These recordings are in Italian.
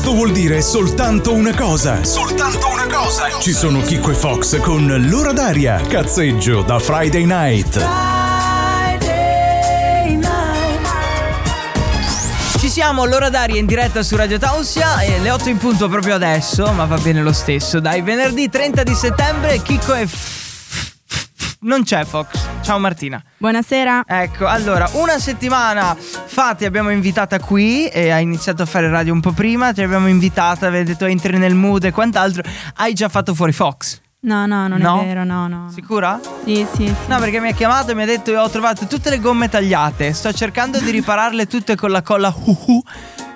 Questo vuol dire soltanto una cosa. Soltanto una cosa. Ci sono Kiko e Fox con l'ora d'aria. Cazzeggio da Friday night. Ci siamo, l'ora d'aria in diretta su Radio Tausia e le 8 in punto proprio adesso, ma va bene lo stesso. Dai, venerdì 30 di settembre, Chicco e... Non c'è Fox. Ciao Martina. Buonasera. Ecco, allora, una settimana fa ti abbiamo invitata qui e hai iniziato a fare radio un po' prima, ti abbiamo invitata, avevi detto entri nel mood e quant'altro. Hai già fatto fuori Fox. No, no, non No? è vero, no, no. Sicura? Sì, sì, sì. No, perché mi ha chiamato e mi ha detto: Ho trovato tutte le gomme tagliate. Sto cercando di ripararle tutte con la colla uhu.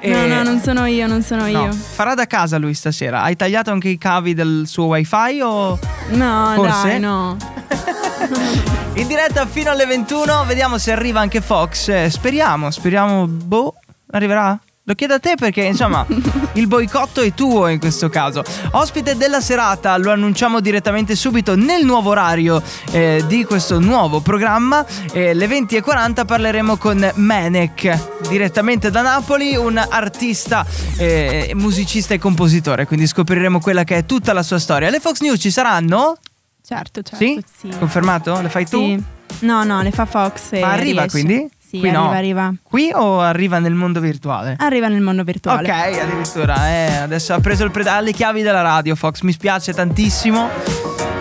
E- No, no, non sono io, non sono No, io. farà da casa lui stasera. Hai tagliato anche i cavi del suo wifi o. No, Forse? dai, no. In diretta fino alle 21, vediamo se arriva anche Fox. Eh, speriamo, speriamo. Boh, arriverà? Lo chiedo a te perché, insomma, il boicotto è tuo in questo caso. Ospite della serata, lo annunciamo direttamente subito nel nuovo orario eh, di questo nuovo programma. Eh, alle 20.40 parleremo con Menek, direttamente da Napoli, un artista, eh, musicista e compositore. Quindi scopriremo quella che è tutta la sua storia. Le Fox News ci saranno? Certo, certo. Sì? Sì. Confermato? Le fai tu? Sì. No, no, le fa Fox. e Ma arriva riesce. quindi? Sì, Qui arriva, no. arriva. Qui o arriva nel mondo virtuale? Arriva nel mondo virtuale. Ok, addirittura, eh, adesso ha preso il ha le chiavi della radio, Fox. Mi spiace tantissimo,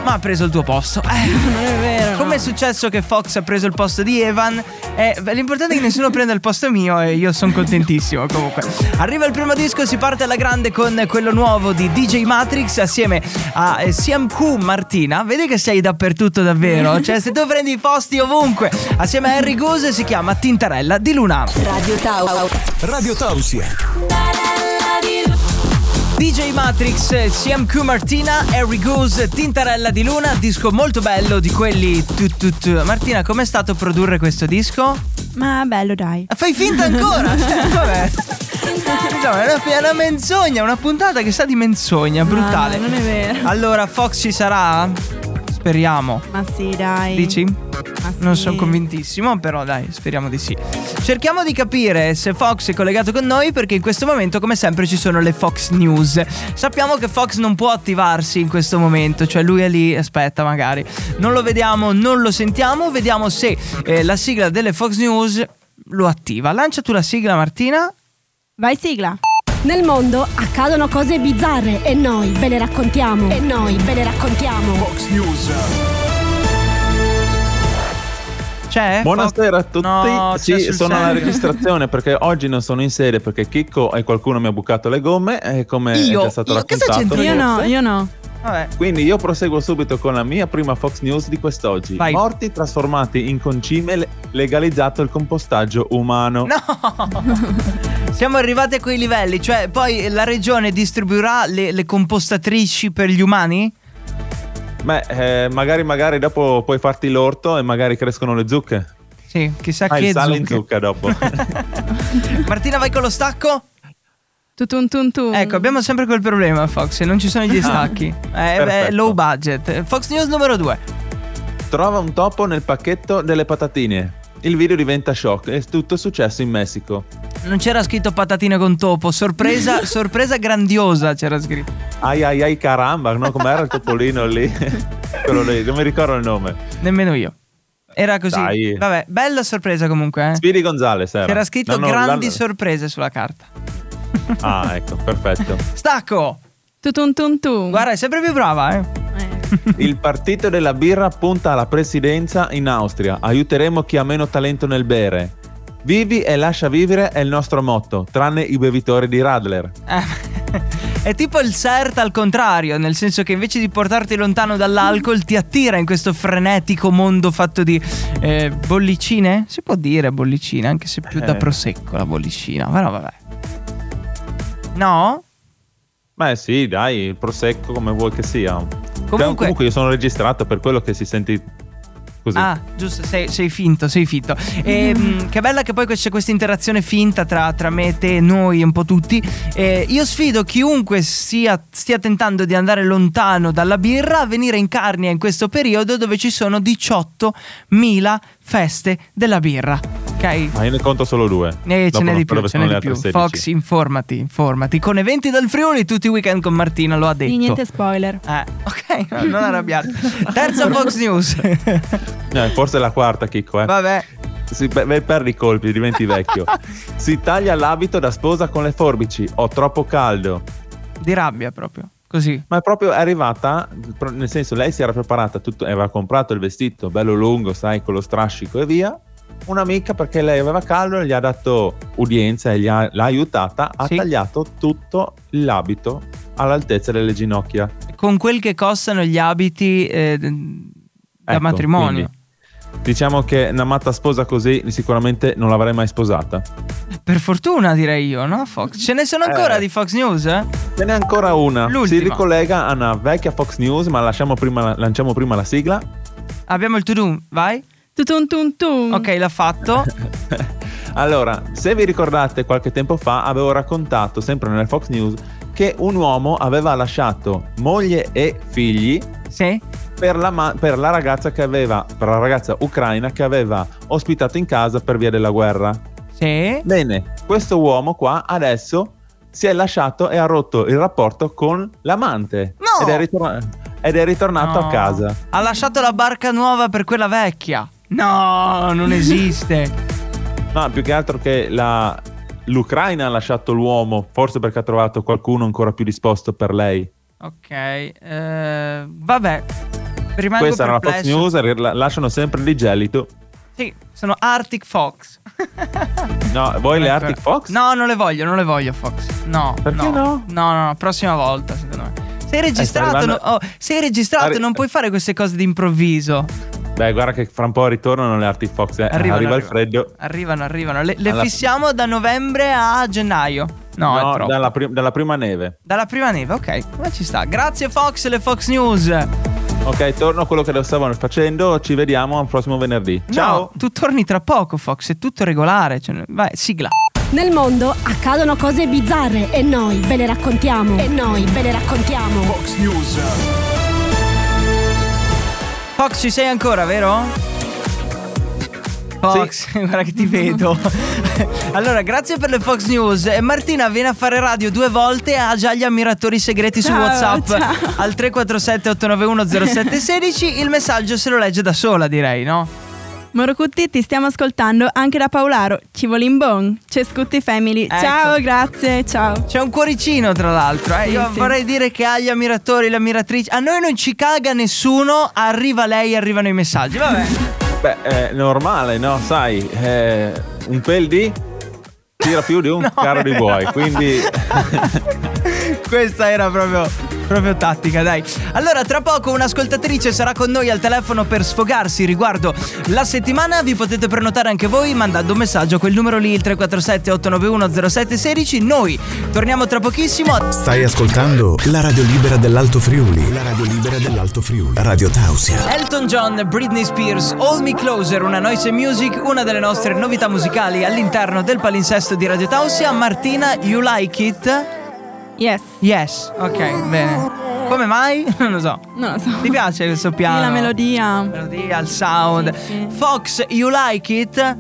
ma ha preso il tuo posto. Eh, Non è vero. come è no. successo che Fox ha preso il posto di Evan? Eh, l'importante è che nessuno prenda il posto mio e io sono contentissimo comunque. Arriva il primo disco, si parte alla grande con quello nuovo di DJ Matrix assieme a eh, CMQ Martina. Vedi che sei dappertutto davvero? Cioè, se tu prendi i posti ovunque, assieme a Harry Goose si chiama Tintarella di Luna. Radio Tau. Radio Tausia. DJ Matrix, CMQ Martina, Harry Goose, Tintarella di Luna, disco molto bello di quelli tut tut. Martina, com'è stato produrre questo disco? Ma bello, dai. Fai finta ancora? Cioè, Vabbè. Insomma, è una, è una menzogna, una puntata che sa di menzogna, brutale. No, non è vero. Allora, Fox ci sarà? Speriamo. Ma sì, dai. Dici? Ma sì. Non sono convintissimo, però dai, speriamo di sì. Cerchiamo di capire se Fox è collegato con noi perché in questo momento, come sempre, ci sono le Fox News. Sappiamo che Fox non può attivarsi in questo momento, cioè lui è lì, aspetta magari. Non lo vediamo, non lo sentiamo, vediamo se eh, la sigla delle Fox News lo attiva. Lancia tu la sigla Martina. Vai, sigla. Nel mondo accadono cose bizzarre e noi ve le raccontiamo. E noi ve le raccontiamo. Fox News. C'è? Buonasera a tutti. No, sì, sono alla registrazione perché oggi non sono in sede perché Chicco e qualcuno mi ha bucato le gomme e come Io? è già stato Io? Cosa raccontato. Io no, io no. Vabbè. Quindi io proseguo subito con la mia prima Fox News di quest'oggi. Vai. Morti trasformati in concime, le- legalizzato il compostaggio umano. No! Siamo arrivati a quei livelli, cioè poi la regione distribuirà le, le compostatrici per gli umani? Beh, eh, magari magari dopo puoi farti l'orto e magari crescono le zucche. Sì, chissà Ah, che il sale in zucche. zucca dopo. Martina, vai con lo stacco? Tutun tun tun. Ecco, abbiamo sempre quel problema, Fox, non ci sono gli stacchi. Eh, beh, Perfetto. low budget. Fox News numero 2. Trova un topo nel pacchetto delle patatine. Il video diventa shock. È tutto successo in Messico. Non c'era scritto patatine con topo, sorpresa, sorpresa grandiosa c'era scritto. Ai ai ai caramba, no? Com'era il topolino lì? Quello lì, non mi ricordo il nome. Nemmeno io. Era così. Dai. Vabbè, bella sorpresa comunque, eh. Spiri Gonzales era. C'era scritto No, no, grandi l'hanno- sorprese sulla carta. Ah, ecco, perfetto. Stacco! Tutun tun tun. Guarda, è sempre più brava, eh. Eh. Il partito della birra punta alla presidenza in Austria. Aiuteremo chi ha meno talento nel bere. Vivi e lascia vivere è il nostro motto, tranne i bevitori di Radler. Eh, È tipo il CERT al contrario, nel senso che invece di portarti lontano dall'alcol ti attira in questo frenetico mondo fatto di eh, bollicine? Si può dire bollicine, anche se più da Eh. prosecco la bollicina, però vabbè. No? Beh sì, dai, il prosecco come vuoi che sia. Comunque- Comunque io sono registrato per quello che si senti così. Ah, giusto, sei, sei finto, sei finto. E, mh, che bella che poi c'è questa interazione finta tra, tra me, te, noi, un po' tutti. E io sfido chiunque sia, stia tentando di andare lontano dalla birra a venire in Carnia in questo periodo dove ci sono 18.000 feste della birra. ok? Ma io ne conto solo due. E ce Dopo n'è non di più, ce n'è di più. altre 16. Fox, informati, informati. Con eventi dal Friuli tutti i weekend con Martina, lo ha detto. Sì, niente spoiler. Eh, ok, no, non arrabbiate. Terza Fox News. Eh, forse è la quarta, Chicco, eh. Vabbè, Si, beh, perdi i colpi, diventi vecchio. si taglia l'abito da sposa con le forbici. Ho troppo caldo. di rabbia proprio. Così. Ma è proprio arrivata, nel senso, lei si era preparata, tutto, aveva comprato il vestito bello lungo, sai, con lo strascico e via. Un'amica, perché lei aveva caldo, gli ha dato udienza e gli ha- l'ha aiutata, ha Sì. tagliato tutto l'abito all'altezza delle ginocchia. Con quel che costano gli abiti eh, da Ecco, matrimonio. quindi Diciamo che una matta sposa così sicuramente non l'avrei mai sposata. Per fortuna direi io, no Fox? Ce ne sono ancora Eh. di Fox News? Eh? Ce n'è ancora una. L'ultima. Si ricollega a una vecchia Fox News, ma lasciamo prima, lanciamo prima la sigla. Abbiamo il to-do, vai? Tutun tun tun. Ok, l'ha fatto. Allora, se vi ricordate, qualche tempo fa avevo raccontato, sempre nelle Fox News, che un uomo aveva lasciato moglie e figli Sì? Per la, ma- per la ragazza che aveva, per la ragazza ucraina che aveva ospitato in casa per via della guerra. Sì? Bene, questo uomo qua adesso si è lasciato e ha rotto il rapporto con l'amante. No! Ed è, ritorna- ed è ritornato No. a casa. Ha lasciato la barca nuova per quella vecchia. No, non esiste. No, più che altro che la- l'Ucraina ha lasciato l'uomo, forse perché ha trovato qualcuno ancora più disposto per lei. ok, eh, vabbè. Rimango Questa era la Fox. News, la- lasciano sempre di gelito. Sì, sono Arctic Fox. No, vuoi le. Arctic Fox? No, non le voglio, non le voglio Fox. No. Perché no? No, no, no, prossima volta, secondo me. Sei registrato, no- oh, sei registrato, Arri- non puoi fare queste cose d'improvviso. Beh, guarda che fra un po' ritornano le Arctic Fox. eh. Arrivano, Arriva il freddo. Arrivano, arrivano. Le, le fissiamo da novembre a gennaio. No, è troppo. dalla, pri- dalla prima neve. Dalla prima neve, ok. Ma ci sta. Grazie Fox e le Fox News. Ok, torno a quello che lo stavano facendo. Ci vediamo al prossimo venerdì. Ciao. No, tu torni tra poco, Fox. È tutto regolare. Cioè, vai, sigla. Nel mondo accadono cose bizzarre e noi ve le raccontiamo. E noi ve le raccontiamo. Fox News. Fox, ci sei ancora, vero? Fox, guarda che ti vedo. allora, grazie per le Fox News. E Martina viene a fare radio due volte ha già gli ammiratori segreti su Ciao, WhatsApp ciao. al 347 891 0716. Il messaggio se lo legge da sola, direi, no? Morocutti, ti stiamo ascoltando anche da Paolaro. Ci vuole in bon. C'è Scutti Family. Ecco. Ciao, grazie, ciao. C'è un cuoricino, tra l'altro. eh. Sì, Io sì. vorrei dire che ha gli ammiratori, le ammiratrici. A noi non ci caga nessuno. Arriva lei, arrivano i messaggi. Vabbè. Beh, è normale, no? Sai, eh, un pel di tira più di un No, carro di eh. buoi. Quindi Questa era proprio, proprio tattica, dai. Allora, tra poco un'ascoltatrice sarà con noi al telefono per sfogarsi riguardo la settimana. Vi potete prenotare anche voi mandando un messaggio a quel numero lì, il 347 891 0716. Noi torniamo tra pochissimo. Stai ascoltando la radio libera dell'Alto Friuli. La radio libera dell'Alto Friuli. Radio Tausia. Elton John, Britney Spears, Hold Me Closer, una noise music, una delle nostre novità musicali all'interno del palinsesto di Radio Tausia. Martina, you like it? Yes. Yes. Ok, bene. Come mai? Non lo so. Non lo so. Ti piace questo Sì, piano? la melodia. melodia, il sound. Sì, sì. Fox, you like it?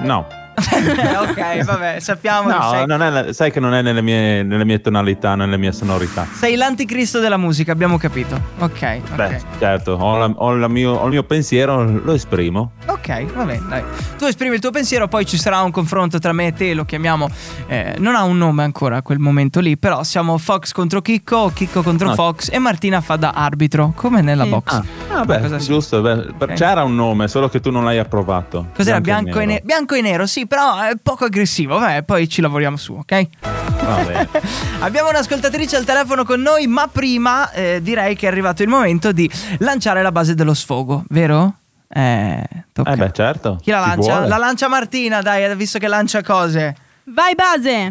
no. ok, vabbè, sappiamo che No, sei, non è sai che non è nelle mie, nelle mie tonalità, nelle mie sonorità. sei l'anticristo della musica, abbiamo capito. Ok. Beh, certo, ho, la- ho la mio, ho il mio pensiero, lo esprimo. Ok, va bene, dai. Tu esprimi il tuo pensiero, poi ci sarà un confronto tra me e te, lo chiamiamo... eh, non ha un nome ancora a quel momento lì, però siamo Fox contro Chicco, Chicco contro Ah. Fox e Martina fa da arbitro, come nella Sì. box. Ah, ah, beh, giusto. beh, per- Ok. C'era un nome, solo che tu non l'hai approvato. Cos'era? Bianco, Bianco e, ne- bianco e nero, sì, però è poco aggressivo. Vabbè, poi ci lavoriamo su, ok? Va bene. Abbiamo un'ascoltatrice al telefono con noi, ma prima eh, direi che è arrivato il momento di lanciare la base dello sfogo, vero? Eh, tocca. Eh beh, certo. Chi la lancia? vuole. La lancia Martina, dai, visto che lancia cose. Vai, base.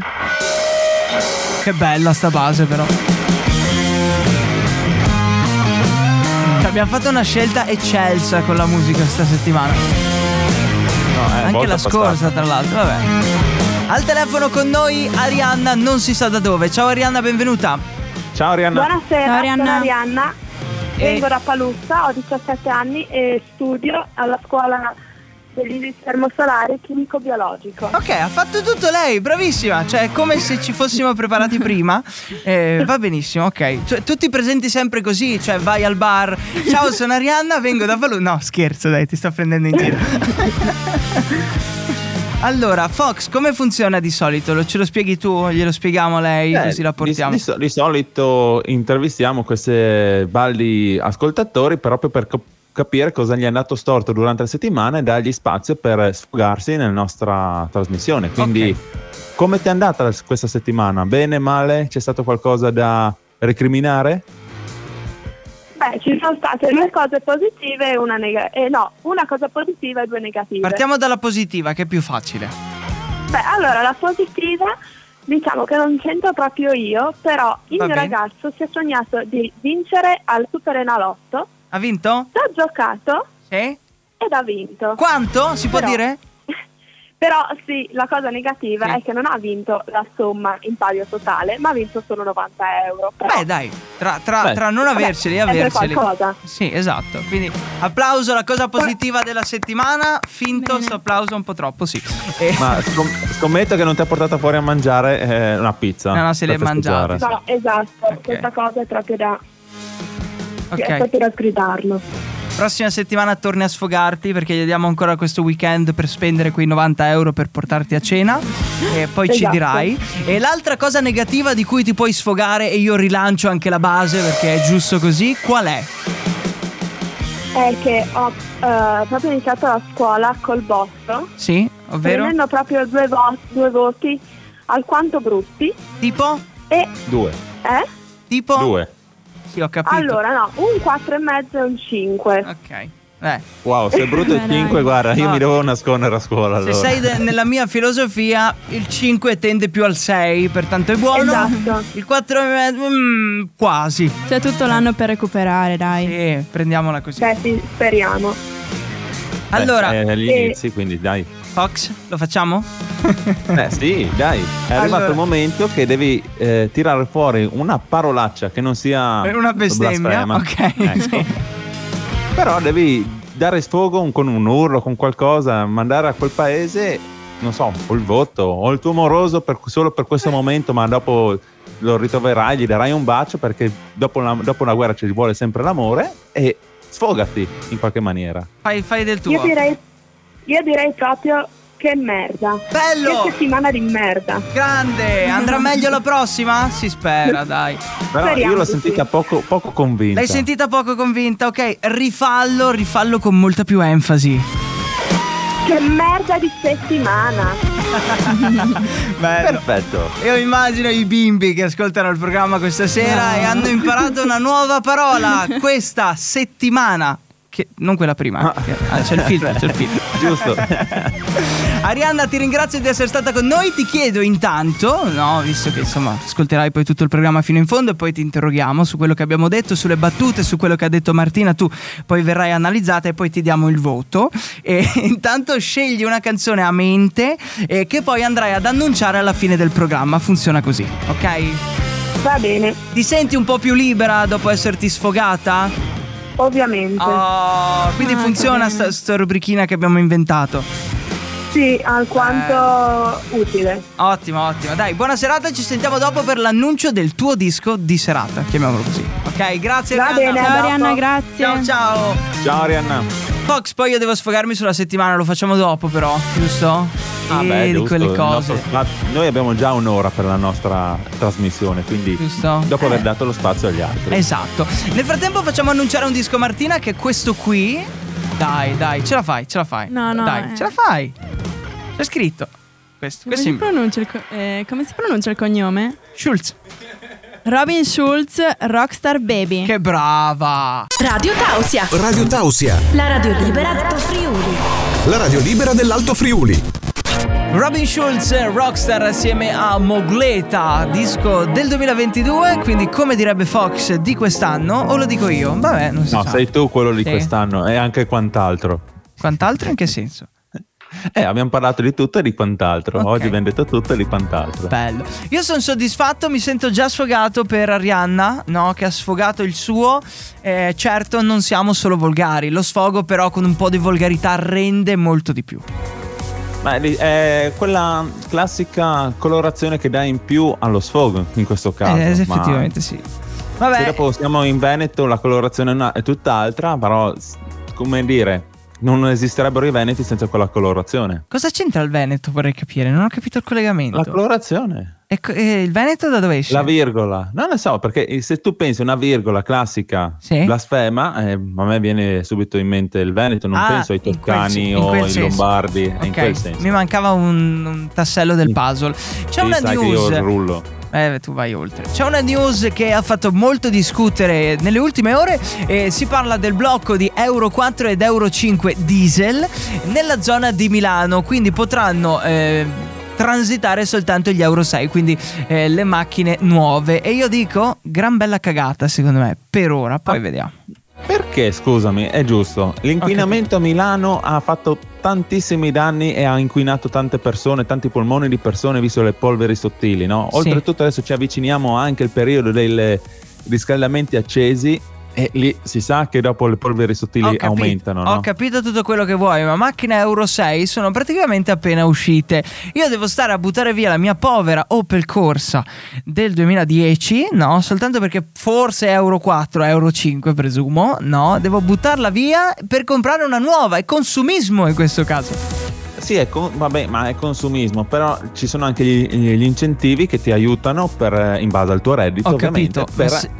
Che bella sta base, però. Abbiamo fatto una scelta eccelsa con la musica sta settimana. No, eh, Anche la scorsa, tra l'altro, vabbè. Al telefono con noi Arianna, non si sa da dove. Ciao Arianna, benvenuta. Ciao Arianna. Buonasera, Ciao, Arianna. sono Arianna, E- vengo da Paluzza, ho 17 anni e studio alla scuola degli di termosolare chimico-biologico. Ok, ha fatto tutto lei, bravissima. Cioè, è come se ci fossimo preparati prima. Eh, va benissimo, ok. Cioè, tutti presenti sempre così, cioè vai al bar. Ciao, sono Arianna, vengo da Valù. No, scherzo, dai, ti sto prendendo in giro. Allora, Fox, come funziona di solito? Lo, ce lo spieghi tu? Glielo spieghiamo a lei? Eh, così la portiamo. Di, di di solito intervistiamo questi baldi ascoltatori proprio per capire cosa gli è andato storto durante la settimana e dargli spazio per sfogarsi nella nostra trasmissione. Quindi, Ok. come ti è andata questa settimana? Bene, male? C'è stato qualcosa da recriminare? Beh, ci sono state due cose positive e una negativa. Eh, no, una cosa positiva e due negative. Partiamo dalla positiva, che è più facile. Beh, allora, la positiva, diciamo che non c'entro proprio io, però il Va mio bene. ragazzo si è sognato di vincere al Super Enalotto, Ha vinto? l'ha giocato Sì? ed ha vinto. Quanto? Si può Però- dire? Però sì, la cosa negativa Sì. è che non ha vinto la somma in palio totale, ma ha vinto solo 90 euro. Però, Beh, dai, tra, tra- Beh. tra non vabbè, averceli e è per averceli. qualcosa. Sì, esatto. Quindi applauso, la cosa positiva della settimana. Finto, Bene. sto applauso un po' troppo, sì. E- Ma scom- scommetto che non ti ha portato fuori a mangiare eh, una pizza. No, no, se per l'è mangiata. festeggiare. No, esatto, Ok. questa cosa è proprio da, è ok. proprio da sgridarlo. Prossima settimana torni a sfogarti perché gli diamo ancora questo weekend per spendere quei 90 euro per portarti a cena. E poi ci Esatto. dirai. E l'altra cosa negativa di cui ti puoi sfogare, e io rilancio anche la base perché è giusto così, qual è? È che ho eh, proprio iniziato la scuola col botto, Sì, ovvero? prendendo proprio due, vo- due voti alquanto brutti Tipo? e Due. eh? Tipo? Due. Sì, ho capito. Allora no, un 4 e mezzo e un 5. Ok. Eh. Wow, se è brutto il Beh, dai. 5, guarda, io No. mi devo nascondere a scuola. Se Allora. sei de- nella mia filosofia, il 5 tende più al 6, pertanto è buono. Esatto. Il 4 e mezzo, mm, quasi. C'è tutto l'anno per recuperare, dai. Sì, prendiamola così. Beh sì, speriamo. Beh, Allora, è agli eh, inizi, quindi dai. Fox, lo facciamo? Eh sì, dai. È arrivato Allora. il momento che devi eh, tirare fuori una parolaccia che non sia Una bestemmia, blasfema. ok. Ecco. Però devi dare sfogo un- con un urlo, con qualcosa, mandare a quel paese, non so, o il voto, o il tuo moroso per- solo per questo momento, ma dopo lo ritroverai, gli darai un bacio perché dopo una, dopo una guerra ci vuole sempre l'amore e sfogati in qualche maniera. Fai, fai del tuo. Io direi, io direi proprio che merda. Bello! Che settimana di merda. Grande! Andrà meglio la prossima? Si spera, dai. Però Speriamo io l'ho sentita sì. poco, poco convinta. L'hai sentita poco convinta, ok? Rifallo, rifallo con molta più enfasi. Che merda di settimana. Perfetto. Io immagino i bimbi che ascoltano il programma questa sera e hanno imparato una nuova parola questa settimana. Che, non quella prima, Ah. ah, c'è il filtro, c'è il filtro. Giusto. Arianna, ti ringrazio di essere stata con noi. Ti chiedo intanto, no, visto che insomma ascolterai poi tutto il programma fino in fondo e poi ti interroghiamo su quello che abbiamo detto, sulle battute, su quello che ha detto Martina. Tu poi verrai analizzata e poi ti diamo il voto. E intanto scegli una canzone a mente eh, che poi andrai ad annunciare alla fine del programma. Funziona così, ok? Va bene, Ti senti un po' più libera dopo esserti sfogata? Ovviamente. Oh, quindi Ah, funziona che sta, rubrichina che abbiamo inventato. Sì, alquanto utile. Ottimo, ottimo. Dai, buona serata. Ci sentiamo dopo per l'annuncio del tuo disco di serata. Chiamiamolo così. Ok, grazie. Va bene, Ciao a dopo. Arianna, grazie. Ciao, ciao. Ciao Arianna. Fox, poi io devo sfogarmi sulla settimana. Lo facciamo dopo, però, giusto? Ah, Eh, beh, di quelle cose. nostro spazio- noi abbiamo già un'ora per la nostra trasmissione, quindi Giusto. dopo aver dato lo spazio agli altri. Esatto. Nel frattempo facciamo annunciare un disco Martina che è questo qui. Dai, dai, ce la fai, ce la fai. No, no, Dai, eh. ce la fai. C'è scritto. Questo, Come questo si, pronuncia il co- eh, come si pronuncia il cognome? Schulz. Robin Schulz, Rockstar Baby. Che brava. Radio Tausia, Radio Tausia, la radio libera d'Alto Friuli. la radio libera dell'Alto Friuli. Robin Schulz, rockstar assieme a Mogleta, disco del 2022, quindi come direbbe Fox di quest'anno, o lo dico io? Vabbè, non si No, sa. sei tu quello di Sì. quest'anno e anche quant'altro. Quant'altro in che senso? Eh, abbiamo parlato di tutto e di quant'altro. Ok. Oggi abbiamo detto tutto e di quant'altro. Bello. Io sono soddisfatto, mi sento già sfogato per Arianna, no? Che ha sfogato il suo. Eh, certo, non siamo solo volgari. Lo sfogo, però, con un po' di volgarità rende molto di più. Ma è è quella classica colorazione che dà in più allo sfogo in questo caso. Eh, ma effettivamente sì. Se Vabbè, dopo siamo in Veneto, la colorazione è una- è tutt'altra, però come dire, non esisterebbero i Veneti senza quella colorazione. cosa c'entra il Veneto? Vorrei capire, non ho capito il collegamento. La colorazione. E e il Veneto da dove esce? La virgola, non lo so, perché se tu pensi a una virgola classica Sì. blasfema, eh, a me viene subito in mente il Veneto, non Ah, penso ai quel toscani o ai senso. lombardi, è in Ok, quel senso. mi mancava un, un tassello del puzzle. C'è Sì, una news. Eh, tu vai oltre. C'è una news che ha fatto molto discutere nelle ultime ore. e si parla del blocco di Euro 4 ed Euro 5 diesel nella zona di Milano. Quindi potranno. eh, transitare soltanto gli Euro 6 quindi eh, le macchine nuove e io dico gran bella cagata secondo me per ora poi Ah. vediamo Perché, scusami, è giusto. L'inquinamento a Milano ha fatto tantissimi danni e ha inquinato tante persone, tanti polmoni di persone, visto le polveri sottili, no? Oltretutto adesso ci avviciniamo anche al periodo dei riscaldamenti accesi e lì si sa che dopo le polveri sottili Ho capito, aumentano, Ho no? capito tutto quello che vuoi, ma macchine Euro 6 sono praticamente appena uscite. Io devo stare a buttare via la mia povera Opel Corsa del 2010, no? Soltanto perché forse è Euro 4, Euro 5 presumo, no? Devo buttarla via per comprare una nuova, è consumismo in questo caso. Sì, è con- vabbè, ma è consumismo, però ci sono anche gli, gli incentivi che ti aiutano per, eh, in base al tuo reddito, Ho ovviamente, capito, per, ma se,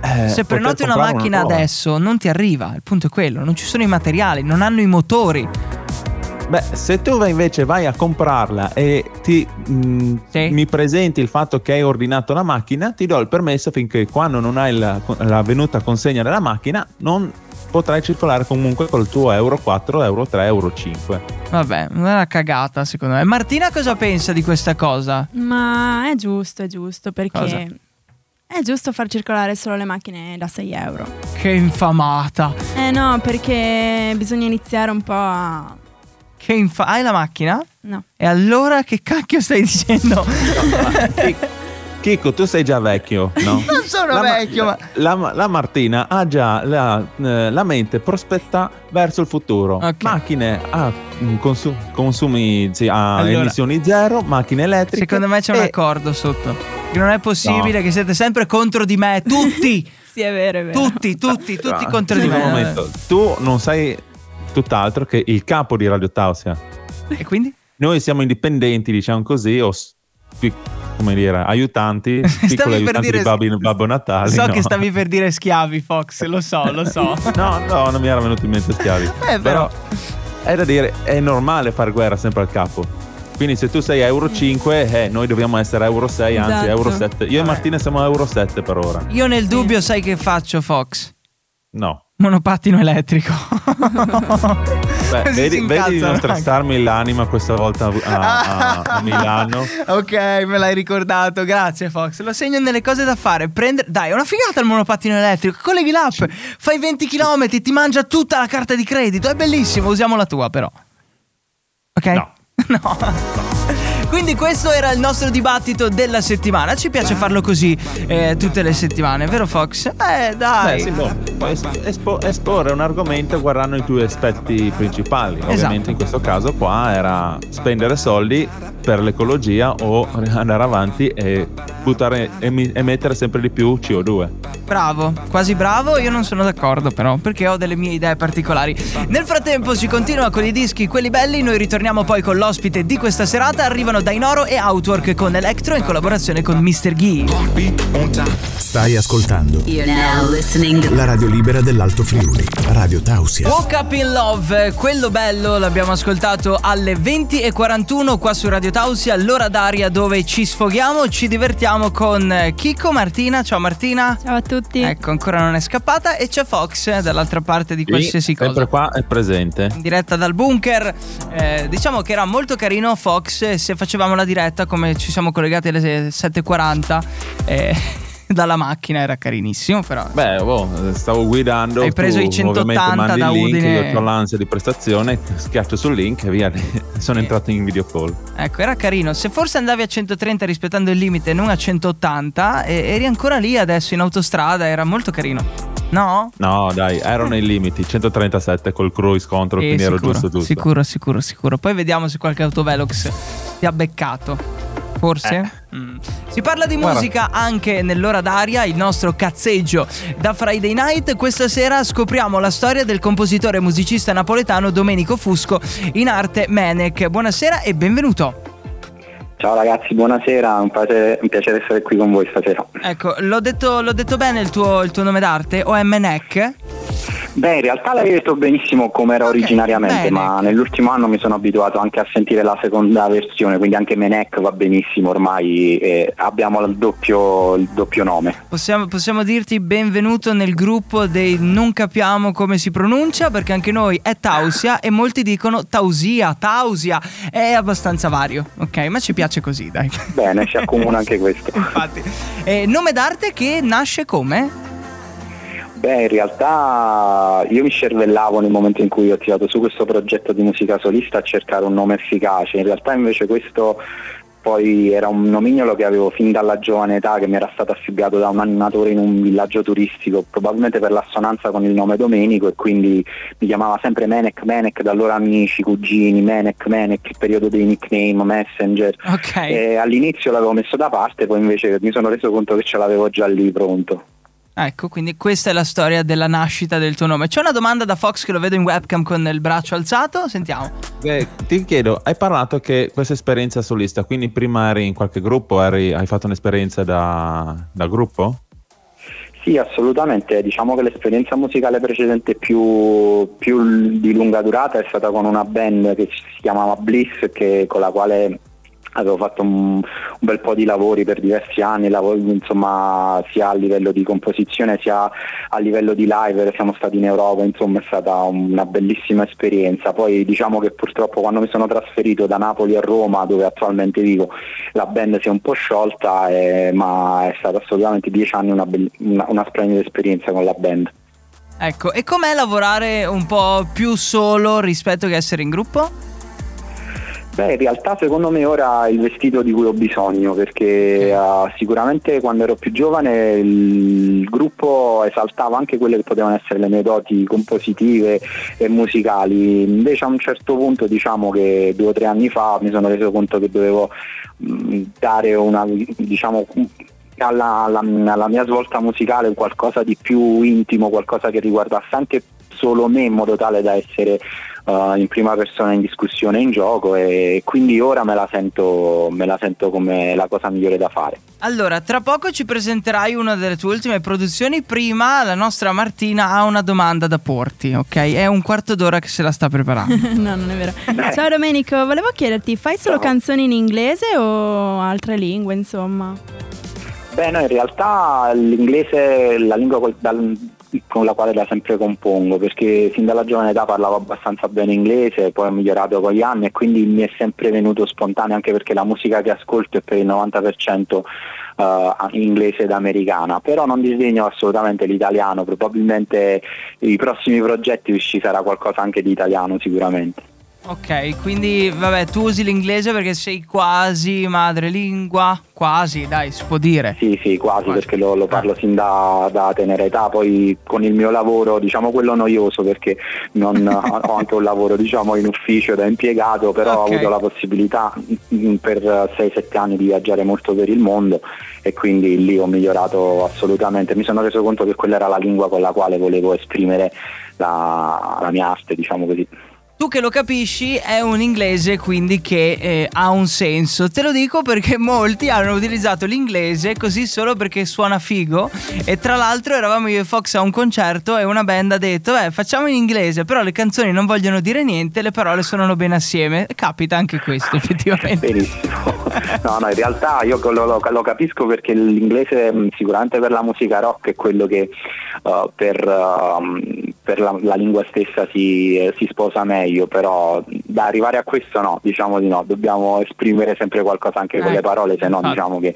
eh, se prenoti una macchina nuova. adesso non ti arriva, il punto è quello, non ci sono i materiali, non hanno i motori. Beh, se tu invece vai a comprarla e ti, mh, Sì. mi presenti il fatto che hai ordinato la macchina, ti do il permesso finché quando non hai la, la venuta consegna della macchina non potrai circolare comunque col tuo Euro 4, Euro 3, Euro 5. Vabbè, una cagata secondo me. Martina cosa pensa di questa cosa? Ma è giusto, è giusto perché Cosa? È giusto far circolare solo le macchine da 6 euro. Che infamata. Eh no, perché bisogna iniziare un po' a... Che infa- Hai la macchina? No. E allora che cacchio stai dicendo? Chico, tu sei già vecchio, no? non sono La vecchio, ma... La, la Martina ha già la, eh, la mente prospetta verso il futuro. Ok. Macchine a mm, consu- consumi, sì, a Allora. emissioni zero, macchine elettriche. Secondo me c'è un e- accordo sotto. Che non è possibile No. che siete sempre contro di me. Tutti! Sì, è vero, è vero. tutti, tutti, tutti Ah, contro di un me. momento. Tu non sei tutt'altro che il capo di Radio Tausia. E quindi? Noi siamo indipendenti, diciamo così, o come dire, aiutanti, piccoli aiutanti dire- di Babbo, Babbo Natale. so no. che stavi per dire schiavi, Fox. Lo so, lo so. No, no, non mi era venuto in mente schiavi. Eh, però. è da dire, è normale fare guerra sempre al capo. Quindi se tu sei Euro 5, eh, noi dobbiamo essere Euro 6, anzi Esatto. Euro 7. Io e Martina siamo Euro 7 per ora. Io nel dubbio sai che faccio, Fox? No. Monopattino elettrico. Beh, vedi, vedi di non stressarmi l'anima questa volta a, a- a Milano. ok, me l'hai ricordato. Grazie, Fox. Lo segno nelle cose da fare. Prendere. Dai, è una figata il monopattino elettrico. Colleghi l'app, fai 20 km, ti mangia tutta la carta di credito. È bellissimo. Usiamo la tua, però. Ok? No. No. Quindi questo era il nostro dibattito della settimana. Ci piace farlo così eh, tutte le settimane, vero Fox? Eh, dai. Beh, sì, boh, puoi espo- esporre un argomento guardando i tuoi aspetti principali. Esatto. Ovviamente in questo caso qua era spendere soldi per l'ecologia o andare avanti e buttare emettere sempre di più CO2. Bravo, quasi bravo, io non sono d'accordo però, perché ho delle mie idee particolari. Nel frattempo si continua con i dischi, quelli belli, noi ritorniamo poi con l'ospite di questa serata, arrivano Dainoro e Outwork con Electro in collaborazione con Mr. Ghee. Stai ascoltando la radio libera dell'Alto Friuli, Radio Tausia. Woke Up in Love, quello bello l'abbiamo ascoltato alle 20.41 qua su Radio Tausia, l'ora d'aria dove ci sfoghiamo, ci divertiamo con Chico, Martina, ciao Martina. Ciao a tutti. Ecco, ancora non è scappata e c'è Fox dall'altra parte di qualsiasi cosa. sempre qua è presente. in diretta dal bunker. Eh, diciamo che era molto carino Fox se facevamo la diretta come ci siamo collegati alle 7.40. eh, dalla macchina, era carinissimo però. Beh, oh, stavo guidando. Hai preso tu, i 180 ovviamente mandi da il link, Udine. Io ho l'ansia di prestazione, schiaccio sul link e via. Sono entrato in video call. Ecco, era carino. Se forse andavi a 130 rispettando il limite, non a 180, e- eri ancora lì adesso in autostrada, era molto carino. No? No, dai, ero nei limiti. 137 col cruise control, Eh, quindi ero sicuro, giusto tutto. Sicuro, sicuro, sicuro. Poi vediamo se qualche autovelox ti ha beccato. Forse? Mm. Si parla di musica anche nell'ora d'aria, il nostro cazzeggio da Friday Night. Questa sera scopriamo la storia del compositore e musicista napoletano Domenico Fusco, in arte Menec. Buonasera e benvenuto. Ciao ragazzi, buonasera, un piacere, un piacere essere qui con voi stasera. Ecco, l'ho detto, l'ho detto bene il tuo, il tuo nome d'arte? O è Menec? Beh, in realtà l'hai detto benissimo come era Ok, originariamente, bene. ma nell'ultimo anno mi sono abituato anche a sentire la seconda versione, quindi anche Menec va benissimo, ormai eh, abbiamo il doppio, il doppio nome. Possiamo, possiamo dirti benvenuto nel gruppo dei non capiamo come si pronuncia perché anche noi è Tausia e molti dicono Tausia, Tausia, è abbastanza vario, ok? Ma ci piace così, dai. Bene, si accomuna anche questo. Infatti. Eh, nome d'arte che nasce come? Beh, in realtà io mi scervellavo nel momento in cui ho tirato su questo progetto di musica solista a cercare un nome efficace, in realtà invece questo poi era un nomignolo che avevo fin dalla giovane età che mi era stato affibbiato da un animatore in un villaggio turistico, probabilmente per l'assonanza con il nome Domenico e quindi mi chiamava sempre Menec Menec, da allora amici, cugini, Menec Menec, il periodo dei nickname, messenger. Ok. E all'inizio l'avevo messo da parte, poi invece mi sono reso conto che ce l'avevo già lì pronto. Ecco, quindi questa è la storia della nascita del tuo nome. C'è una domanda da Fox che lo vedo in webcam con il braccio alzato. Sentiamo. Beh, ti chiedo, hai parlato che questa esperienza solista, quindi prima eri in qualche gruppo, eri- hai fatto un'esperienza da, da gruppo? Sì, assolutamente. Diciamo che l'esperienza musicale precedente più, più di lunga durata è stata con una band che si chiamava Bliss, che- con la quale avevo fatto un, un bel po' di lavori per diversi anni, lavori, insomma, sia a livello di composizione sia a livello di live, siamo stati in Europa, insomma è stata una bellissima esperienza. Poi diciamo che purtroppo quando mi sono trasferito da Napoli a Roma, dove attualmente vivo, la band si è un po' sciolta, eh, ma è stata assolutamente dieci anni una, bell- una- una splendida esperienza con la band. Ecco, e com'è lavorare un po' più solo rispetto che essere in gruppo? Beh, in realtà secondo me ora è il vestito di cui ho bisogno perché eh, sicuramente quando ero più giovane il gruppo esaltava anche quelle che potevano essere le mie doti compositive e musicali, invece a un certo punto diciamo che due o tre anni fa mi sono reso conto che dovevo mh, dare una diciamo alla, alla- alla mia svolta musicale qualcosa di più intimo, qualcosa che riguardasse anche solo me in modo tale da essere uh, in prima persona in discussione in gioco e quindi ora me la sento, me la sento come la cosa migliore da fare. Allora, tra poco ci presenterai una delle tue ultime produzioni. Prima la nostra Martina ha una domanda da porti, ok? È un quarto d'ora che se la sta preparando. no, non è vero. Ciao Domenico, volevo chiederti, fai solo Ciao. canzoni in inglese o altre lingue, insomma? Beh, no, in realtà l'inglese è la lingua dal- con la quale da sempre compongo, perché fin dalla giovane età parlavo abbastanza bene inglese, poi ho migliorato con gli anni e quindi mi è sempre venuto spontaneo, anche perché la musica che ascolto è per il 90% eh, inglese ed americana, però non disdegno assolutamente l'italiano, probabilmente i prossimi progetti ci sarà qualcosa anche di italiano sicuramente. Ok, quindi vabbè, tu usi l'inglese perché sei quasi madrelingua. Quasi, dai, si può dire. Sì, sì, quasi, Quasi. perché lo, lo parlo sin da, da tenera età, poi con il mio lavoro, diciamo quello noioso, perché non, ho anche un lavoro diciamo in ufficio da impiegato, però Ok. ho avuto la possibilità mm, per 6-7 anni di viaggiare molto per il mondo e quindi lì ho migliorato assolutamente, mi sono reso conto che quella era la lingua con la quale volevo esprimere la, la mia arte, diciamo così. Tu che lo capisci è un inglese quindi che eh, ha un senso. Te lo dico perché molti hanno utilizzato l'inglese così solo perché suona figo. E tra l'altro eravamo io e Fox a un concerto e una band ha detto: Beh, facciamo in inglese, però le canzoni non vogliono dire niente, le parole suonano bene assieme. Capita anche questo, effettivamente. Benissimo. No, no, in realtà io lo, lo- lo capisco perché l'inglese sicuramente per la musica rock è quello che uh, per, um, per la, la lingua stessa si, eh, si sposa meglio, però da arrivare a questo no, diciamo di no, dobbiamo esprimere sempre qualcosa anche con Eh, le parole, se no infatti. diciamo che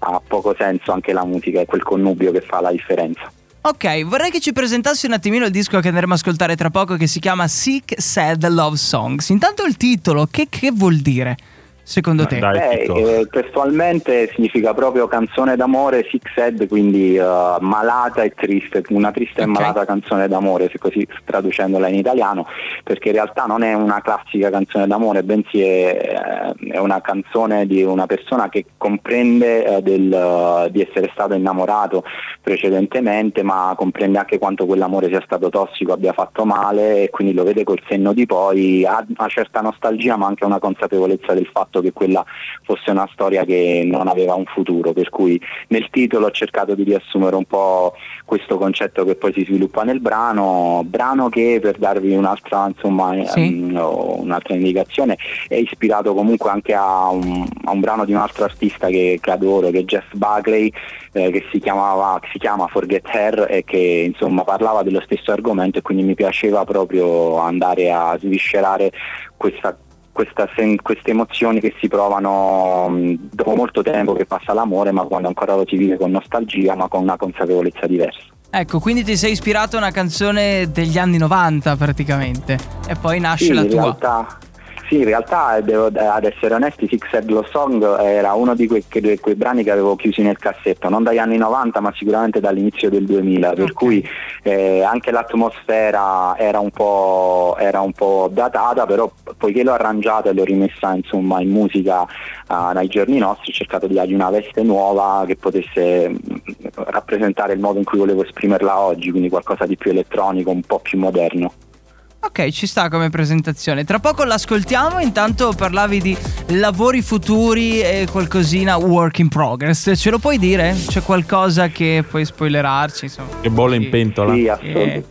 ha poco senso anche la musica, è quel connubio che fa la differenza. Ok, vorrei che ci presentassi un attimino il disco che andremo a ascoltare tra poco che si chiama Sick Sad Love Songs. Intanto il titolo, che, che vuol dire secondo te? dai. Beh, eh, testualmente significa proprio canzone d'amore, sick sad, quindi eh, malata e triste, una triste Ok. e malata canzone d'amore, se così traducendola in italiano, perché in realtà non è una classica canzone d'amore, bensì è, eh, è una canzone di una persona che comprende eh, del, eh, di essere stato innamorato precedentemente, ma comprende anche quanto quell'amore sia stato tossico, abbia fatto male e quindi lo vede col senno di poi, ha una certa nostalgia ma anche una consapevolezza del fatto che quella fosse una storia che non aveva un futuro, per cui nel titolo ho cercato di riassumere un po' questo concetto che poi si sviluppa nel brano, brano che per darvi un'altra, insomma, Sì. ehm, un'altra indicazione è ispirato comunque anche a un, a un brano di un altro artista che, che adoro, che è Jeff Buckley, eh, che si, chiamava, che si chiama Forget Her e che insomma parlava dello stesso argomento e quindi mi piaceva proprio andare a sviscerare questa questa sen- queste emozioni che si provano mh, dopo molto tempo che passa l'amore, ma quando ancora lo si vive con nostalgia, ma con una consapevolezza diversa. Ecco, quindi ti sei ispirato a una canzone degli anni 90 praticamente e poi nasce Sì, la tua. realtà, sì, in realtà devo, ad essere onesti, Six Head Love Song era uno di quei, che- quei brani che avevo chiusi nel cassetto, non dagli anni 90 ma sicuramente dall'inizio del 2000, per Ok. cui eh, anche l'atmosfera era un, po', era un po' datata, però poiché l'ho arrangiata e l'ho rimessa insomma, in musica ah, nei giorni nostri, ho cercato di dargli una veste nuova che potesse mm, rappresentare il modo in cui volevo esprimerla oggi, quindi qualcosa di più elettronico, un po' più moderno. Ok, ci sta come presentazione. Tra poco l'ascoltiamo, intanto parlavi di lavori futuri e qualcosina work in progress. Ce lo puoi dire? C'è qualcosa che puoi spoilerarci? Insomma. Che bolle in pentola. Sì, assolut- Eh.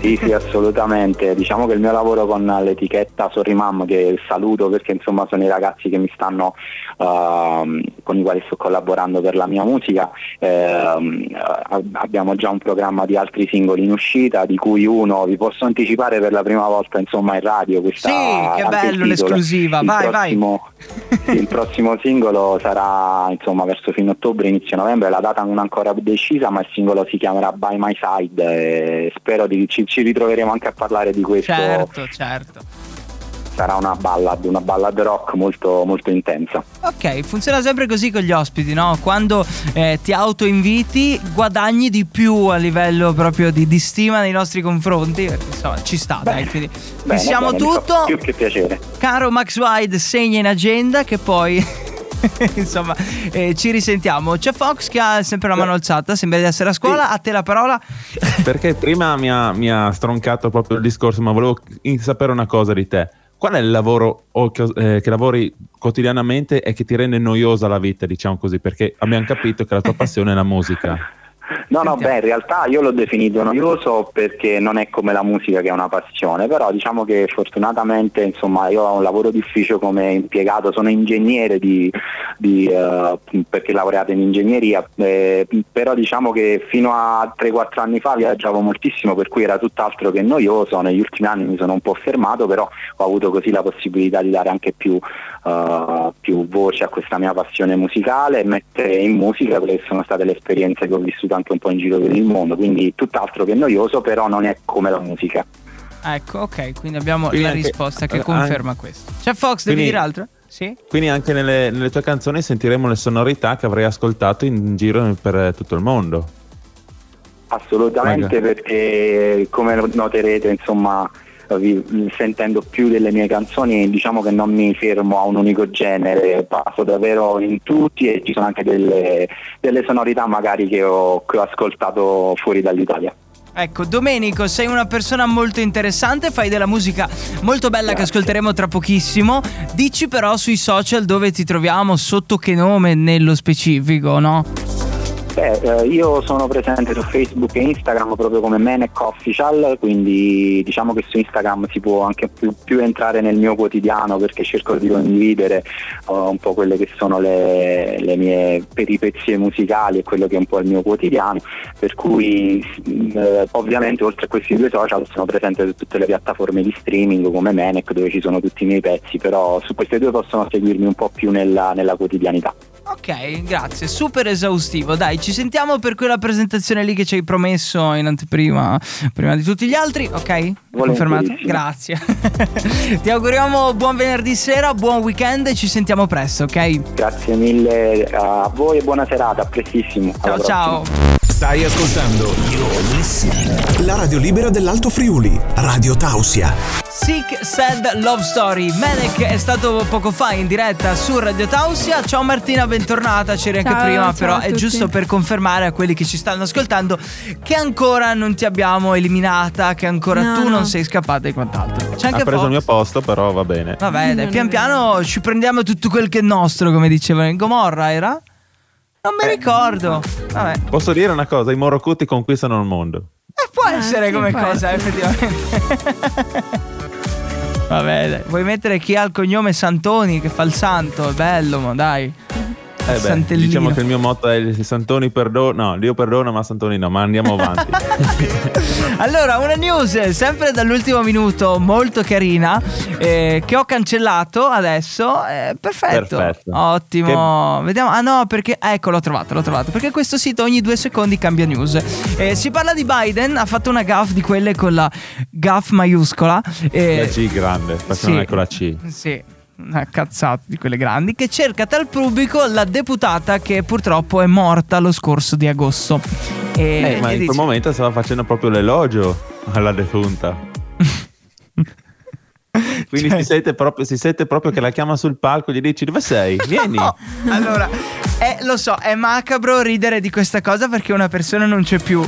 Sì, sì, assolutamente. Diciamo che il mio lavoro con l'etichetta Sorrimam, che saluto perché insomma sono i ragazzi che mi stanno ehm, con i quali sto collaborando per la mia musica, eh, abbiamo già un programma di altri singoli in uscita, di cui uno vi posso anticipare per la prima volta insomma in radio. Questa, Sì, che bello l'esclusiva. Il Vai, vai. prossimo- sì, il prossimo singolo sarà insomma verso fine ottobre, inizio novembre, la data non è ancora decisa, ma il singolo si chiamerà By My Side e spero di ci, ci ritroveremo anche a parlare di questo. Certo, certo. Sarà una ballad, una ballad rock molto, molto intensa. Ok, funziona sempre così con gli ospiti, no? Quando eh, ti autoinviti guadagni di più a livello proprio di, di stima nei nostri confronti. Perché insomma ci sta, dai. Quindi Bene, fissiamo bene, tutto. Più che piacere. Caro Max Wide, segna in agenda che poi. Insomma, eh, ci risentiamo. C'è Fox che ha sempre la mano alzata, sembra di essere a scuola. A te la parola. Perché prima mi ha, mi ha stroncato proprio il discorso, ma volevo sapere una cosa di te. Qual è il lavoro che, eh, che lavori quotidianamente e che ti rende noiosa la vita, diciamo così? Perché abbiamo capito che la tua passione è la musica. No, no, Sentiamo. beh, in realtà io l'ho definito noioso perché non è come la musica che è una passione, però diciamo che fortunatamente insomma io ho un lavoro di ufficio come impiegato, sono ingegnere di, di, eh, perché laureato in ingegneria, eh, però diciamo che fino a 3-4 anni fa viaggiavo moltissimo per cui era tutt'altro che noioso, negli ultimi anni mi sono un po' fermato, però ho avuto così la possibilità di dare anche più, eh, più voce a questa mia passione musicale e mettere in musica quelle che sono state le esperienze che ho vissuto anche un po' in giro per il mondo, quindi tutt'altro che noioso, però non è come la musica. Ecco, ok, quindi abbiamo Quindi la anche- risposta che conferma questo. C'è Fox, devi Quindi- dire altro? Sì? Quindi anche nelle, nelle tue canzoni sentiremo le sonorità che avrei ascoltato in giro per tutto il mondo. Assolutamente Mega. perché come noterete insomma sentendo più delle mie canzoni diciamo che non mi fermo a un unico genere, passo davvero in tutti e ci sono anche delle, delle sonorità magari che ho, che ho ascoltato fuori dall'Italia. Ecco, Domenico, sei una persona molto interessante, fai della musica molto bella che Grazie. ascolteremo tra pochissimo. Dici però sui social dove ti troviamo, sotto che nome nello specifico, no? Beh, eh, io sono presente su Facebook e Instagram proprio come Menec Official, quindi diciamo che su Instagram si può anche più, più entrare nel mio quotidiano perché cerco di condividere uh, un po' quelle che sono le, le, mie peripezie musicali e quello che è un po' il mio quotidiano, per cui eh, ovviamente oltre a questi due social sono presente su tutte le piattaforme di streaming come Menec dove ci sono tutti i miei pezzi, però su queste due possono seguirmi un po' più nella, nella quotidianità. Ok, grazie, super esaustivo. Dai, ci sentiamo per quella presentazione lì che ci hai promesso in anteprima, prima di tutti gli altri, ok? Confermato? Grazie. Ti auguriamo buon venerdì sera, buon weekend e ci sentiamo presto, ok? Grazie mille a voi e buona serata, a prestissimo. Ciao ciao. Stai ascoltando la radio libera dell'Alto Friuli, Radio Tausia. Sick Sad Love Story. Menek è stato poco fa in diretta su Radio Tausia. Ciao Martina, bentornata. C'eri anche Ciao, prima, ciao però è giusto per confermare a quelli che ci stanno ascoltando che ancora non ti abbiamo eliminata, che ancora No, tu no. non sei scappata e quant'altro. C'è anche ha preso Fox. il mio posto, però va bene. Vabbè, dai, Non è pian piano ci prendiamo tutto quel che è nostro, come dicevano in Gomorra, era? Non Eh, mi ricordo. Vabbè. Posso dire una cosa? I Morocuti conquistano il mondo. Eh, può Ah, essere sì, come può cosa, essere. effettivamente. Vabbè, dai. Vuoi mettere chi ha il cognome Santoni che fa il santo? È bello, ma dai. Eh beh, diciamo che il mio motto è Santoni perdono, no, Dio perdona ma Santoni no, ma andiamo avanti. Allora, una news sempre dall'ultimo minuto, molto carina, eh, che ho cancellato adesso. eh, perfetto. Perfetto. Ottimo. Vediamo. Ah no, perché. Ecco, l'ho trovato, l'ho trovato. Perché questo sito ogni due secondi cambia news. Eh, si parla di Biden, ha fatto una gaff di quelle con la gaff maiuscola. eh, la C grande, perché sì. con la C. Sì, una cazzata di quelle grandi che cerca tal pubblico la deputata che purtroppo è morta lo scorso di agosto. E, Eh, ma in dice- quel momento stava facendo proprio l'elogio alla defunta. Quindi Cioè- si, sente proprio, si sente proprio che la chiama sul palco e gli dici dove sei? Vieni. No, allora, è- lo so, è macabro ridere di questa cosa perché una persona non c'è più.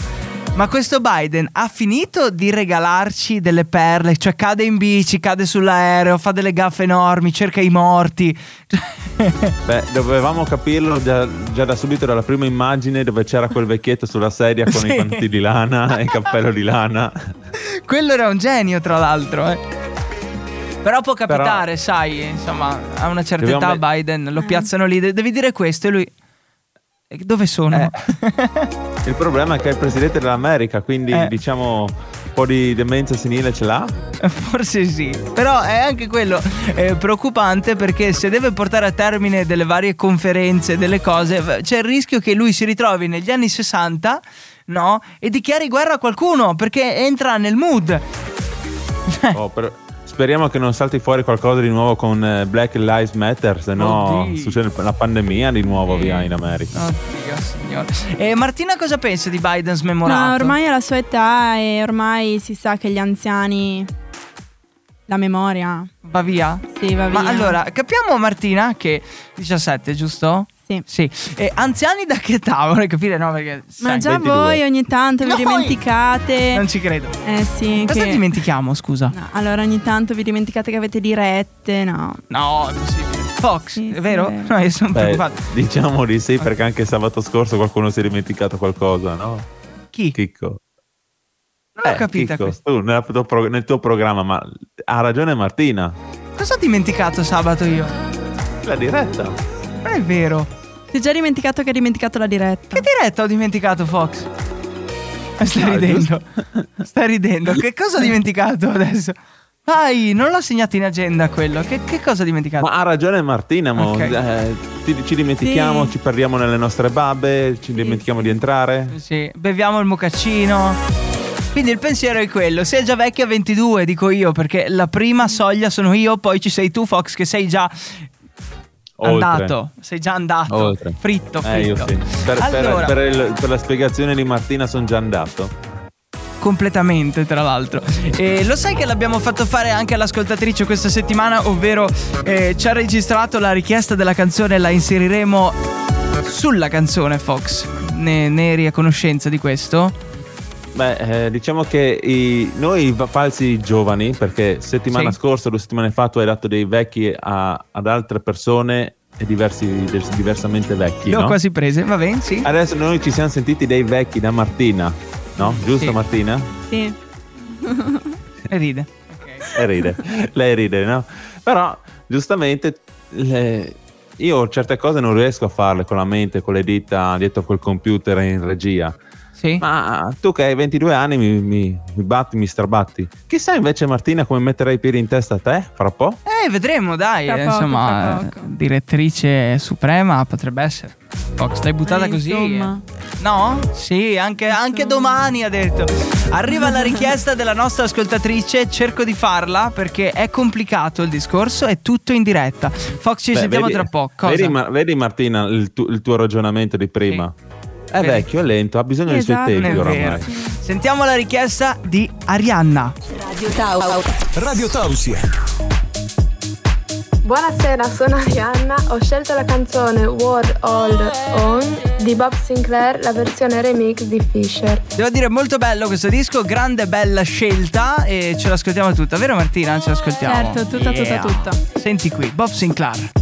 Ma questo Biden ha finito di regalarci delle perle, cioè cade in bici, cade sull'aereo, fa delle gaffe enormi, cerca i morti. Beh, dovevamo capirlo già, già da subito dalla prima immagine dove c'era quel vecchietto sulla sedia con Sì. i panti di lana e il cappello di lana. Quello era un genio, tra l'altro, eh. Però può Però- capitare, sai, insomma, a una certa età me- Biden lo piazzano lì, de- devi dire questo e lui... "E Dove sono? Eh. Il problema è che è il presidente dell'America, quindi Eh. diciamo un po' di demenza senile ce l'ha. Forse sì, però è anche quello eh, preoccupante perché se deve portare a termine delle varie conferenze, delle cose, c'è il rischio che lui si ritrovi negli anni 60, no? E dichiari guerra a qualcuno perché entra nel mood. Oh, però speriamo che non salti fuori qualcosa di nuovo con eh, Black Lives Matter, se no Oddio. succede la pandemia di nuovo Sì. via in America. Oddio signore. E Martina cosa pensa di Biden smemorato? No, ormai è la sua età e ormai si sa che gli anziani. La memoria. Va via? Sì, va via. Ma allora, capiamo Martina che 17, giusto? Sì. Sì. E anziani da che età? Vorrei capire, no? Perché Ma sai, già 22. voi ogni tanto vi Noi! dimenticate. non ci credo. Eh sì. Cosa che- dimentichiamo, scusa? No, allora ogni tanto vi dimenticate che avete dirette, no. No, è possibile. Fox, Sì, è sì, vero? è vero. No, io sono Beh, preoccupato. diciamo di sì, perché anche sabato scorso qualcuno si è dimenticato qualcosa, no? Chi? Chicco. Non ho Eh, capita Chicco, questa. tu nel tuo, pro- nel tuo programma, ma ha ragione Martina. Cosa ho dimenticato sabato io? La diretta. Non è vero. È già dimenticato che ha dimenticato la diretta. Che diretta ho dimenticato, Fox? Eh, Stai No, ridendo. Stai ridendo. Che cosa ho dimenticato adesso? Dai, non l'ho segnato in agenda quello. Che, che cosa ho dimenticato? Ma ha ragione Martina, mo. Ok. Eh, ti- ci dimentichiamo, Sì. ci perdiamo nelle nostre babbe, ci dimentichiamo sì. di entrare. Sì, beviamo il mocaccino. Quindi il pensiero è quello, sei già vecchia a 22, dico io, perché la prima soglia sono io, poi ci sei tu, Fox, che sei già Oltre. andato. Sei già andato. Oltre. Fritto, fritto. Eh, sì. Per, per- allora, per il- per la spiegazione di Martina sono già andato. completamente, tra l'altro. E lo sai che l'abbiamo fatto fare anche all'ascoltatrice questa settimana, ovvero eh, ci ha registrato la richiesta della canzone, la inseriremo sulla canzone, Fox. Ne, ne eri a conoscenza di questo? Beh, eh, diciamo che i- noi falsi giovani, perché settimana Sì. scorsa, due settimane fa, tu hai dato dei vecchi a- ad altre persone e diversi, diversamente vecchi. Le ho no? quasi prese, va bene, sì. Adesso noi ci siamo sentiti dei vecchi da Martina, no? Giusto Sì. Martina? Sì. E ride. E ride, lei ride, no? Però giustamente le- io certe cose non riesco a farle con la mente, con le dita dietro col computer in regia. Sì. Ma tu che hai 22 anni mi, mi- mi batti, mi strabatti. Chissà invece Martina come metterai i piedi in testa a te fra un po'? Eh, vedremo, dai. Tra poco, insomma, direttrice suprema potrebbe essere. Fox, stai buttata Eh, così. insomma. No? Sì, anche, anche domani ha detto. Arriva la richiesta della nostra ascoltatrice, cerco di farla perché è complicato il discorso, è tutto in diretta. Fox, ci Beh, sentiamo vedi- tra poco. Cosa? Vedi, Mar- vedi, Martina il, tu- il tuo ragionamento di prima? È vecchio, è lento, ha bisogno Esatto. dei suoi è tempi vero. oramai. Sentiamo la richiesta di Arianna. Radio Tausia. Radio Tausia. Buonasera, sono Arianna. Ho scelto la canzone World Hold On di Bob Sinclair, la versione remix di Fisher. Devo dire molto bello questo disco, grande bella scelta e ce l'ascoltiamo tutta, vero Martina? Ce l'ascoltiamo. Certo, tutta, tutta, Yeah. tutta. Senti qui, Bob Sinclair.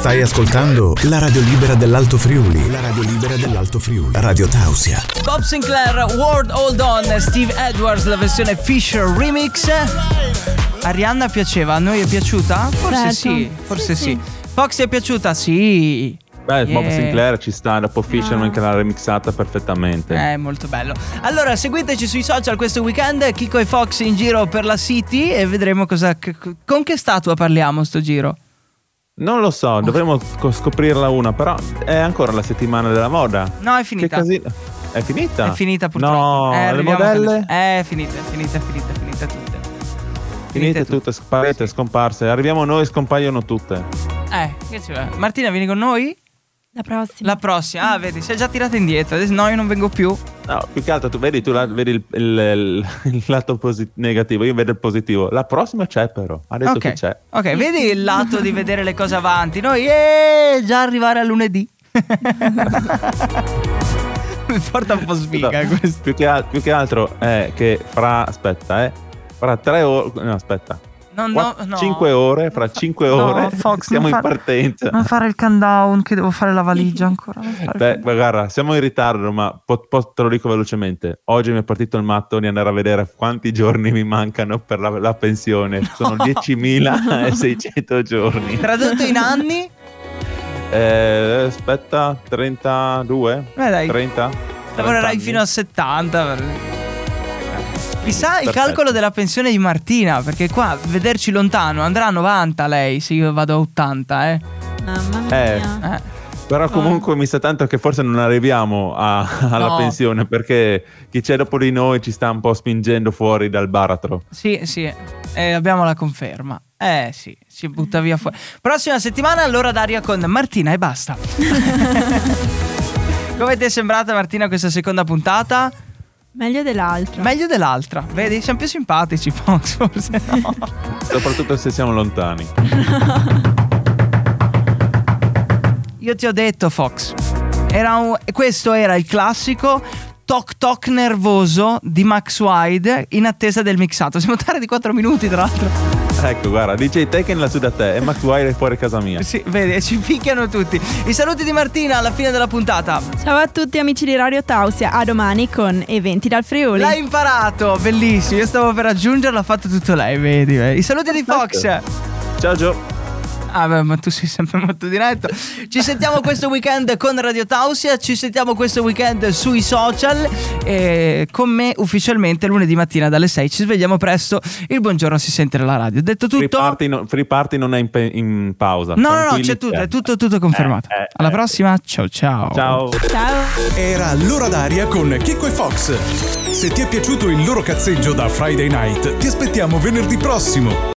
Stai ascoltando la radio libera dell'Alto Friuli. La radio libera dell'Alto Friuli. Radio Tausia. Bob Sinclair, World Hold On, Steve Edwards, la versione Fisher Remix. Arianna piaceva, a noi è piaciuta? Forse Certo. sì, forse sì. Sì, Fox ti è piaciuta? Sì. Beh, Bob Yeah. Sinclair ci sta, dopo Fisherman Ah. che l'ha remixata perfettamente. È molto bello. Allora, seguiteci sui social questo weekend, Kiko e Fox in giro per la City e vedremo cosa. con che statua parliamo sto giro. Non lo so, dovremmo sc- scoprirla una, però è ancora la settimana della moda. No, è Che finita. casino. È finita? È finita purtroppo. No, Eh, le modelle? a- È finita, è finita, è finita, è finita tutte. Finite tutte, sparite, scomparse. Arriviamo noi, scompaiono tutte. Eh, che ci va? Martina, vieni con noi? La prossima. La prossima. Ah, vedi, si è già tirata indietro. Adesso no, io non vengo più. No, più che altro tu vedi, tu la- vedi il, il- il- il lato posi- negativo, io vedo il positivo. La prossima c'è però, ha detto che Ok, c'è. ok, vedi il lato di vedere le cose avanti. Noi, eh, già arrivare a lunedì. Mi porta un po' sfiga No, questo. più, che al- più che altro è che fra, aspetta, eh, fra tre ore, no aspetta, No, no, Quatt- no. cinque ore, fra cinque No, ore Fox, siamo in fare- partenza. Non fare il countdown, che devo fare la valigia ancora. Beh, guarda, siamo in ritardo, ma po- po- te lo dico velocemente. Oggi mi è partito il matto di andare a vedere quanti giorni mi mancano per la, la pensione. Sono 10.600 giorni. Tradotto in anni? Eh, aspetta, 32? Beh, dai. 30? Lavorerai 30 fino a 70. Chissà il Perfetto. calcolo della pensione di Martina, perché qua vederci lontano andrà a 90 lei, se io vado a 80, eh. Mamma Eh. mia. Eh. Però comunque mi sa tanto che forse non arriviamo a- alla No. pensione perché chi c'è dopo di noi ci sta un po' spingendo fuori dal baratro. Sì, sì, eh, abbiamo la conferma. Eh sì, si butta via fuori. Prossima settimana allora d'aria con Martina e basta. Come ti è sembrata Martina questa seconda puntata? Meglio dell'altra. Meglio dell'altra, vedi? Siamo più simpatici, Fox, forse no. Soprattutto se siamo lontani. Io ti ho detto, Fox. Era un- questo era il classico toc toc nervoso di Max Wide in attesa del mixato. Siamo tardi di 4 minuti, tra l'altro. Ecco, guarda, DJ Tekken lassù da te e Max Wire è fuori casa mia. Sì, vedi, ci picchiano tutti. I saluti di Martina alla fine della puntata. Ciao a tutti amici di Radio Tausia, a domani con Eventi dal Friuli. L'hai imparato, bellissimo. Io stavo per aggiungerlo, ha fatto tutto lei, vedi. vedi. I saluti di Fox. Ciao Gio. Ah, beh, ma tu sei sempre molto diretto. Ci sentiamo questo weekend con Radio Tausia. Ci sentiamo questo weekend sui social. E con me ufficialmente lunedì mattina dalle 6. Ci svegliamo presto. Il buongiorno si sente nella radio. Detto Free tutto. party, no- free party non è in, pe- in pausa. No, no, no, c'è tutto, è tutto, tutto confermato. Eh, eh, Alla eh. prossima, ciao ciao. Ciao. Ciao. Era l'ora d'aria con Chicco e Fox. Se ti è piaciuto il loro cazzeggio da Friday Night, ti aspettiamo venerdì prossimo.